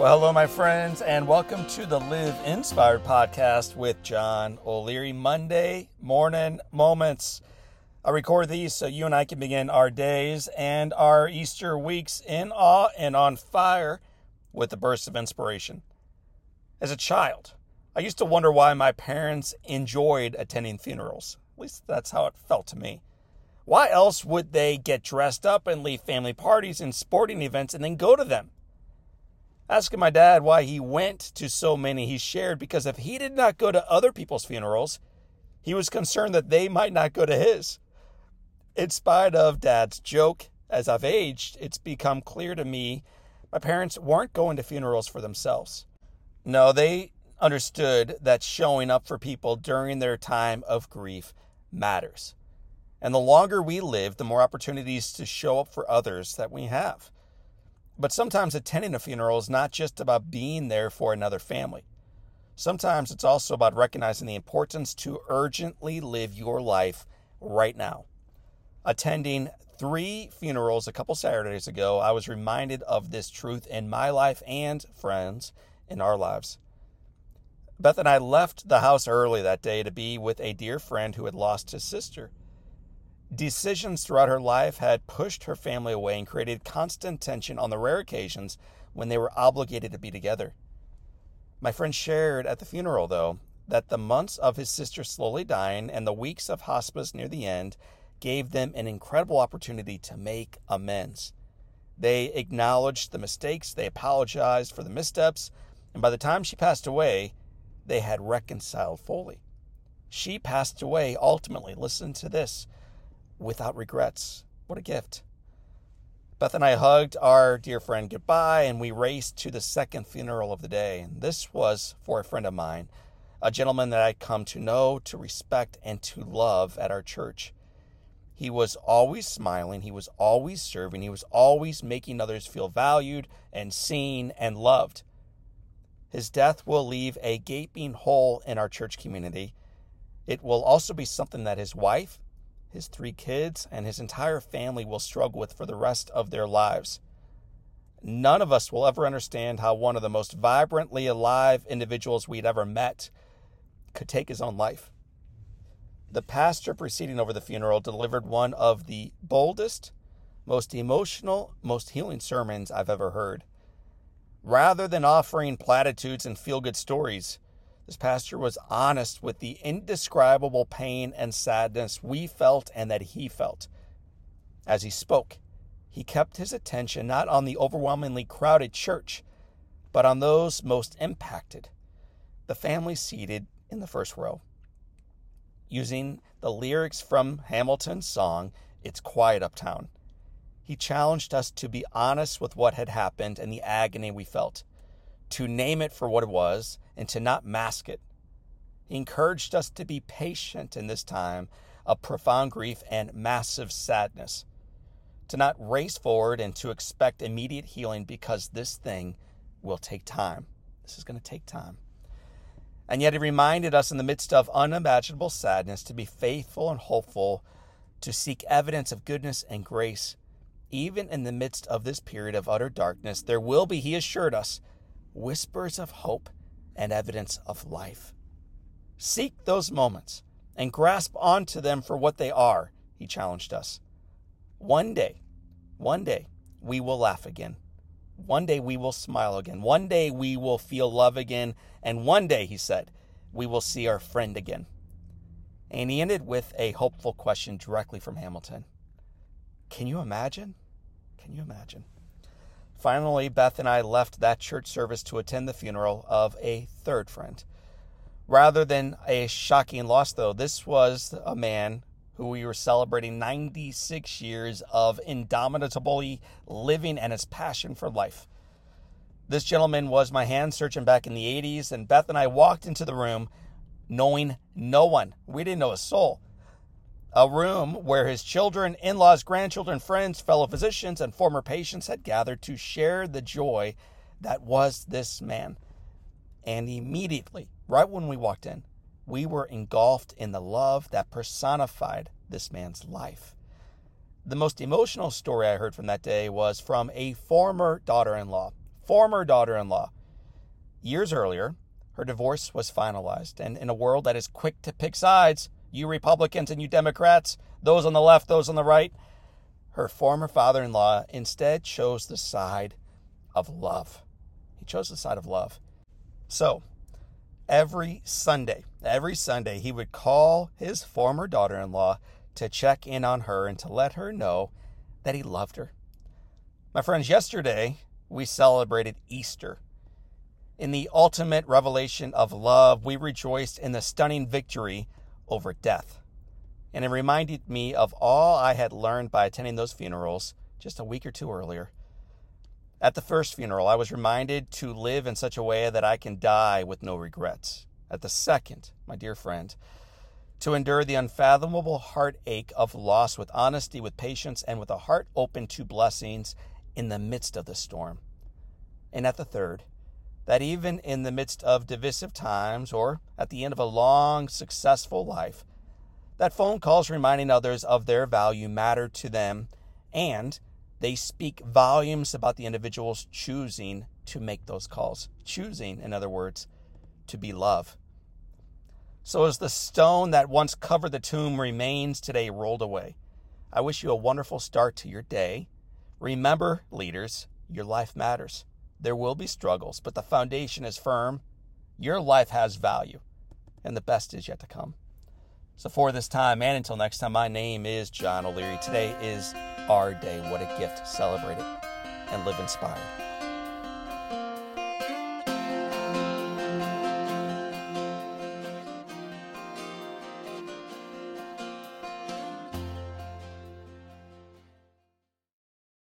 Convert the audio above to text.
Well, hello, my friends, and welcome to the Live Inspired podcast with John O'Leary. Monday morning moments. I record these so you and I can begin our days and our Easter weeks in awe and on fire with a burst of inspiration. As a child, I used to wonder why my parents enjoyed attending funerals. At least that's how it felt to me. Why else would they get dressed up and leave family parties and sporting events and then go to them? Asking my dad why he went to so many, he shared because if he did not go to other people's funerals, he was concerned that they might not go to his. In spite of dad's joke, as I've aged, it's become clear to me my parents weren't going to funerals for themselves. No, they understood that showing up for people during their time of grief matters. And the longer we live, the more opportunities to show up for others that we have. But sometimes attending a funeral is not just about being there for another family. Sometimes it's also about recognizing the importance to urgently live your life right now. Attending three funerals a couple Saturdays ago, I was reminded of this truth in my life and friends in our lives. Beth and I left the house early that day to be with a dear friend who had lost his sister. Decisions throughout her life had pushed her family away and created constant tension on the rare occasions when they were obligated to be together. My friend shared at the funeral, though, that the months of his sister slowly dying and the weeks of hospice near the end gave them an incredible opportunity to make amends. They acknowledged the mistakes, they apologized for the missteps, and by the time she passed away, they had reconciled fully. She passed away ultimately, listen to this, without regrets. What a gift. Beth and I hugged our dear friend goodbye and we raced to the second funeral of the day. And this was for a friend of mine, a gentleman that I'd come to know, to respect, and to love at our church. He was always smiling, he was always serving, he was always making others feel valued and seen and loved. His death will leave a gaping hole in our church community. It will also be something that his wife his three kids, and his entire family will struggle with for the rest of their lives. None of us will ever understand how one of the most vibrantly alive individuals we'd ever met could take his own life. The pastor presiding over the funeral delivered one of the boldest, most emotional, most healing sermons I've ever heard. Rather than offering platitudes and feel good stories, this pastor was honest with the indescribable pain and sadness we felt and that he felt. As he spoke, he kept his attention not on the overwhelmingly crowded church, but on those most impacted, the family seated in the first row. Using the lyrics from Hamilton's song, It's Quiet Uptown, he challenged us to be honest with what had happened and the agony we felt to name it for what it was and to not mask it. He encouraged us to be patient in this time of profound grief and massive sadness, to not race forward and to expect immediate healing because this thing will take time. This is going to take time. And yet, he reminded us in the midst of unimaginable sadness to be faithful and hopeful, to seek evidence of goodness and grace. Even in the midst of this period of utter darkness, there will be, he assured us, whispers of hope and evidence of life. Seek those moments and grasp onto them for what they are, he challenged us. One day, one day, we will laugh again. One day we will smile again. One day we will feel love again. And one day, he said, we will see our friend again. And he ended with a hopeful question directly from Hamilton Can you imagine? Can you imagine? Finally, Beth and I left that church service to attend the funeral of a third friend. Rather than a shocking loss, though, this was a man who we were celebrating 96 years of indomitably living and his passion for life. This gentleman was my hand surgeon back in the 80s, and Beth and I walked into the room knowing no one. We didn't know a soul a room where his children, in laws, grandchildren, friends, fellow physicians, and former patients had gathered to share the joy that was this man. And immediately, right when we walked in, we were engulfed in the love that personified this man's life. The most emotional story I heard from that day was from a former daughter in law, former daughter in law. Years earlier, her divorce was finalized, and in a world that is quick to pick sides, you Republicans and you Democrats, those on the left, those on the right, her former father in law instead chose the side of love. He chose the side of love. So, every Sunday, every Sunday, he would call his former daughter in law to check in on her and to let her know that he loved her. My friends, yesterday we celebrated Easter. In the ultimate revelation of love, we rejoiced in the stunning victory over death. And it reminded me of all I had learned by attending those funerals just a week or two earlier. At the first funeral, I was reminded to live in such a way that I can die with no regrets. At the second, my dear friend, to endure the unfathomable heartache of loss with honesty, with patience, and with a heart open to blessings in the midst of the storm. And at the third, that even in the midst of divisive times or at the end of a long, successful life, that phone calls reminding others of their value matter to them and they speak volumes about the individuals choosing to make those calls. Choosing, in other words, to be love. So, as the stone that once covered the tomb remains today rolled away, I wish you a wonderful start to your day. Remember, leaders, your life matters. There will be struggles, but the foundation is firm. Your life has value, and the best is yet to come. So, for this time, and until next time, my name is John O'Leary. Today is our day. What a gift. Celebrate it and live inspired.